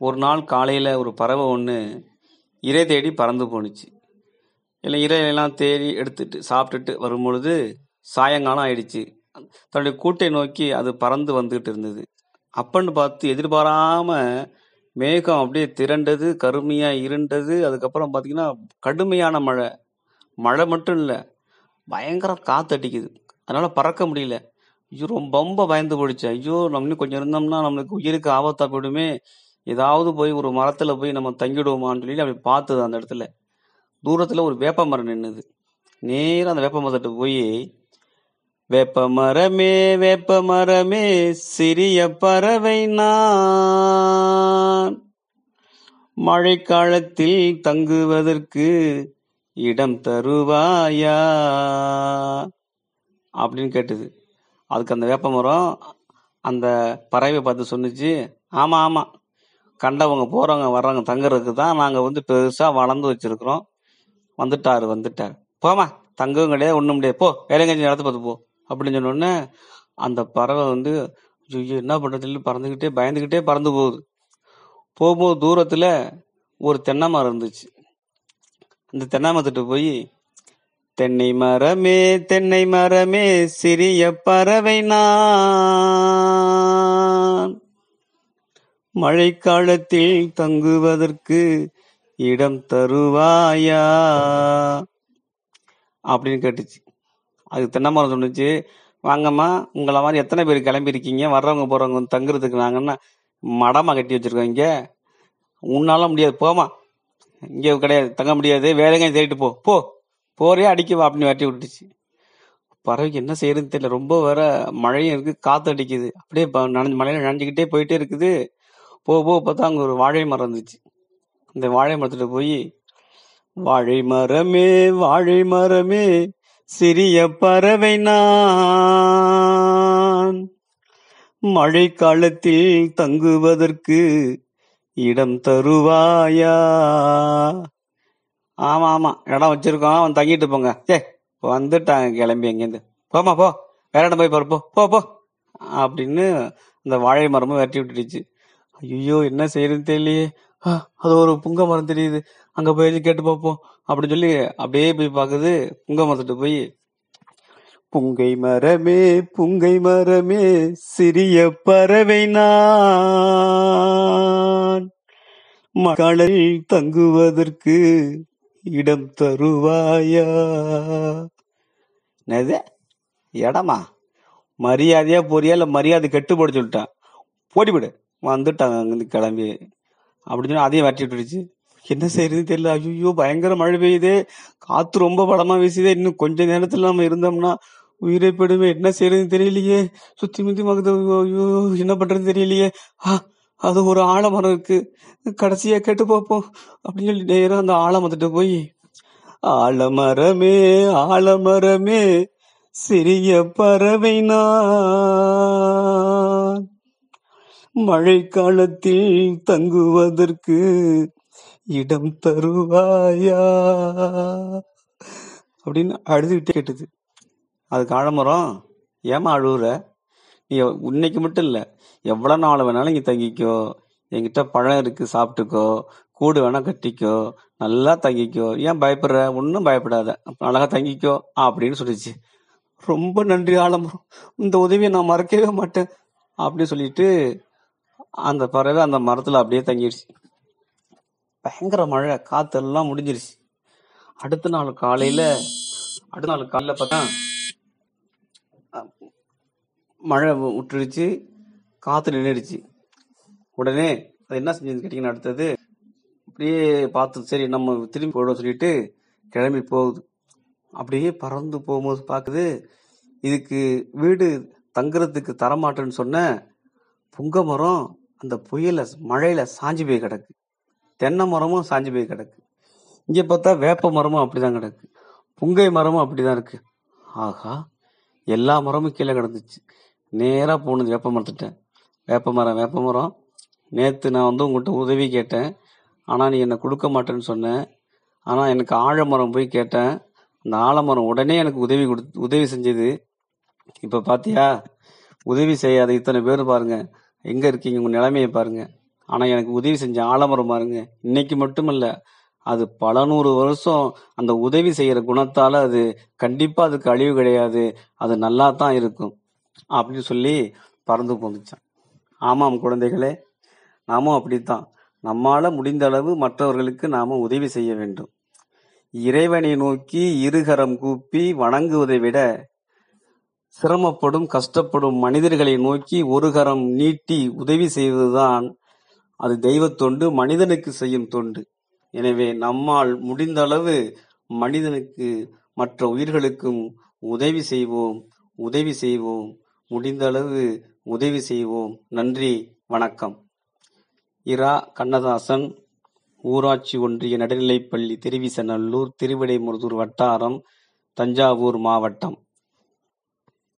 ஒரு நாள் காலையில் ஒரு பறவை ஒன்று இரை தேடி பறந்து போணுச்சு. இல்லை இரையெல்லாம் தேடி எடுத்துட்டு சாப்பிட்டுட்டு வரும்பொழுது சாயங்காலம் ஆயிடுச்சு. தன்னுடைய கூட்டை நோக்கி அது பறந்து வந்துகிட்டு இருந்தது. அப்பன்னு பார்த்து எதிர்பாராம மேகம் அப்படியே திரண்டது கருமையாக இருண்டது. அதுக்கப்புறம் பார்த்தீங்கன்னா கடுமையான மழை. மழை மட்டும் இல்லை பயங்கர காத்தடிக்குது அதனால் பறக்க முடியல. ஐயோ ரொம்ப பயந்து போயிடுச்சு. ஐயோ நம்ம இன்னும் கொஞ்சம் இருந்தோம்னா நம்மளுக்கு உயிருக்கு ஆபத்தா போயிடுமே. ஏதாவது போய் ஒரு மரத்தில் போய் நம்ம தங்கிடுவோமான்னு சொல்லி அப்படி பார்த்தது அந்த இடத்துல. தூரத்தில் ஒரு வேப்ப மரம் நின்னுது. நேரா அந்த வேப்ப மரத்தை போய் வேப்ப மரமே வேப்ப மரமே சிறிய பறவை நான். மழைக்காலத்தில் தங்குவதற்கு இடம் தருவாயா? அப்படின்னு கேட்டது. அதுக்கு அந்த வேப்ப மரம் அந்த பறவை பார்த்து சொன்னுச்சு. ஆமாம் ஆமாம் கண்டவங்க போகிறவங்க வர்றவங்க தங்குறதுக்கு தான் நாங்கள் வந்து பெருசாக வளர்ந்து வச்சிருக்கிறோம். வந்துட்டார் வந்துட்டார். போமா தங்கவும் கிடையாது ஒன்றும் முடியாது போ வேலைங்கஞ்சி நடத்து பார்த்து போ அப்படின்னு சொன்னோடனே அந்த பறவை வந்து ஐயோ என்ன பண்ணுறதுல பறந்துக்கிட்டே பயந்துக்கிட்டே பறந்து போகுது. போகும்போது தூரத்தில் ஒரு தென்னை மரம் இருந்துச்சு. அந்த தென்னை மரத்துட்டு போய் தென்னை மரமே தென்னை மரமே சிறிய பறவை நான். மழைக்காலத்தில் தங்குவதற்கு இடம் தருவாயா? அப்படின்னு கேட்டுச்சு. அதுக்கு தென்னை மரம் சொன்னுச்சு. வாங்கம்மா உங்களை மாதிரி எத்தனை பேர் கிளம்பியிருக்கீங்க? வர்றவங்க போகிறவங்க தங்குறதுக்கு நாங்கன்னா மடமாக கட்டி வச்சிருக்கோம் இங்கே? உன்னால முடியாது. போமா இங்கே கிடையாது. தங்க முடியாது. வேற எங்கேயும் தேடிட்டு போ. போ. போறே அடிக்கவா அப்படின்னு வெட்டி விட்டுச்சு. பறவைக்கு என்ன செய்யறதுன்னு தெரியல. ரொம்ப வேற மழையும் இருக்குது காற்று அடிக்குது. அப்படியே நனைஞ்சு மழையில நனைஞ்சுக்கிட்டே போயிட்டே இருக்குது. போக போக பார்த்தா அங்கே ஒரு வாழை மரம் இருந்துச்சு. இந்த வாழை மரத்துல போய் வாழை மரமே வாழை மரமே சிறிய பறவை நான். மழை காலத்தில் தங்குவதற்கு இடம் தருவாயா? ஆமா ஆமா இடம் வச்சிருக்கோம். அவன் தங்கிட்டு போங்க சே வந்துட்டாங்க கிளம்பி அங்கேருந்து. போமா போ. வேற இடம் போய் பாரு போ போ. அப்படின்னு அந்த வாழை மரமும் வெட்டி விட்டுடுச்சு. ஐயோ என்ன செய்யறதுன்னு தெரியலையே. ஆ, அது ஒரு புங்க மரம் தெரியுது. அங்க போய் கேட்டு பார்ப்போம். அப்படின்னு சொல்லி அப்படியே போய் பாக்குது புங்க மரத்துட்டு போய். புங்கை மரமே புங்கை மரமே சிறிய பறவை நான். மகளில் தங்குவதற்கு இடம் தருவாயா? என்னது? இடமா? மரியாதையா போறியா? இல்ல மரியாதை கெட்டு போட சொல்லிட்டான் போடி. விடு வந்துட்டாங்க அங்கேருந்து கிளம்பி. அப்படின்னு சொல்லி அதையும் வெட்டி விட்டுடுச்சு. என்ன செய்யறதுன்னு தெரியல. ஐயோ பயங்கர மழை பெய்யுதே. காத்து ரொம்ப படமா வீசுதே. இன்னும் கொஞ்ச நேரத்துல நம்ம இருந்தோம்னா உயிரை போயிடுமே. என்ன செய்யறதுன்னு தெரியலையே. சுத்தி முத்தி மகுது ஐயோ என்ன பண்றதுன்னு தெரியலையே. ஆ, அது ஒரு ஆலமரம் இருக்கு. கடைசியா கேட்டு பார்ப்போம். அப்படின்னு சொல்லி நேரம் அந்த ஆலமரத்திட்ட போய் ஆலமரமே ஆலமரமே சிறிய பறவை நான் மழைக்காலத்தில் தங்குவதற்கு இடம் தருவாயா? அப்படின்னு அழுதுகிட்டே கேட்டது. அதுக்கு ஆழமரம் ஏமா அழுகுற நீ இன்னைக்கு மட்டும் இல்லை. எவ்வளோ நாள் வேணாலும் இங்கே தங்கிக்கோ. என்கிட்ட பழம் இருக்கு சாப்பிட்டுக்கோ. கூடு வேணா கட்டிக்கோ. நல்லா தங்கிக்கோ. ஏன் பயப்படுற? ஒன்றும் பயப்படாத. அழகாக தங்கிக்கோ அப்படின்னு சொல்லிச்சு. ரொம்ப நன்றி ஆலமரம். இந்த உதவியை நான் மறக்கவே மாட்டேன் அப்படின்னு சொல்லிட்டு அந்த பறவை அந்த மரத்தில் அப்படியே தங்கிடுச்சு பயங்கர மழை காத்தெல்லாம் முடிஞ்சிருச்சு. அடுத்த நாள் காலையில அடுத்த நாள் காலையில பார்த்தா மழை விட்டுருச்சு காத்து நின்றுடுச்சு உடனே அது என்ன செஞ்சதுன்னு கேட்டீங்கன்னா அடுத்தது அப்படியே பார்த்து சரி நம்ம திரும்பி போயிடும் சொல்லிட்டு கிளம்பி போகுது. அப்படியே பறந்து போகும்போது பார்க்குது இதுக்கு வீடு தங்குறதுக்கு தரமாட்டேன்னு சொன்ன புங்க மரம் அந்த புயல மழையில சாஞ்சு போய் கிடக்கு. தென்னை மரமும் சாஞ்சு போய் கிடக்கு. இங்கே பார்த்தா வேப்ப மரமும் அப்படிதான் கிடக்கு. புங்கை மரமும் அப்படிதான் இருக்கு. ஆஹா எல்லா மரமும் கீழே கிடந்துச்சு. நேராக போனது வேப்ப மரத்துட்டேன் வேப்ப மரம் வேப்ப மரம். நேற்று நான் வந்து உங்ககிட்ட உதவி கேட்டேன். ஆனால் நீ என்னை கொடுக்க மாட்டேன்னு சொன்னேன் ஆனால் எனக்கு ஆழமரம் போய் கேட்டேன். அந்த ஆலமரம் உடனே எனக்கு உதவி கொடுத்து உதவி செஞ்சது. இப்போ பார்த்தியா உதவி செய்யாத இத்தனை பேர் பாருங்க. எங்க இருக்கீங்க? உங்க நிலைமையை பாருங்க. ஆனா எனக்கு உதவி செஞ்ச ஆலமரம் பாருங்க. இன்னைக்கு மட்டுமல்ல அது பல நூறு வருஷம் அந்த உதவி செய்யற குணத்தால அது கண்டிப்பா அதுக்கு அழிவு கிடையாது. அது நல்லா தான் இருக்கும். அப்படின்னு சொல்லி பறந்து போந்துச்சான் ஆமாம் குழந்தைகளே நாமும் அப்படித்தான். நம்மால முடிந்த அளவு மற்றவர்களுக்கு நாம உதவி செய்ய வேண்டும். இறைவனை நோக்கி இருகரம் கூப்பி வணங்குவதை விட சிரமப்படும் கஷ்டப்படும் மனிதர்களை நோக்கி ஒரு கரம் நீட்டி உதவி செய்வதுதான் அது தெய்வத் தொண்டு மனிதனுக்கு செய்யும் தொண்டு. எனவே நம்மால் முடிந்த அளவு மனிதனுக்கு மற்ற உயிர்களுக்கும் உதவி செய்வோம் உதவி செய்வோம் முடிந்த அளவு உதவி செய்வோம். நன்றி வணக்கம். இரா கண்ணதாசன் ஊராட்சி ஒன்றிய நடுநிலைப்பள்ளி திருவிசநல்லூர் திருவிடைமுருதூர் வட்டாரம் தஞ்சாவூர் மாவட்டம்.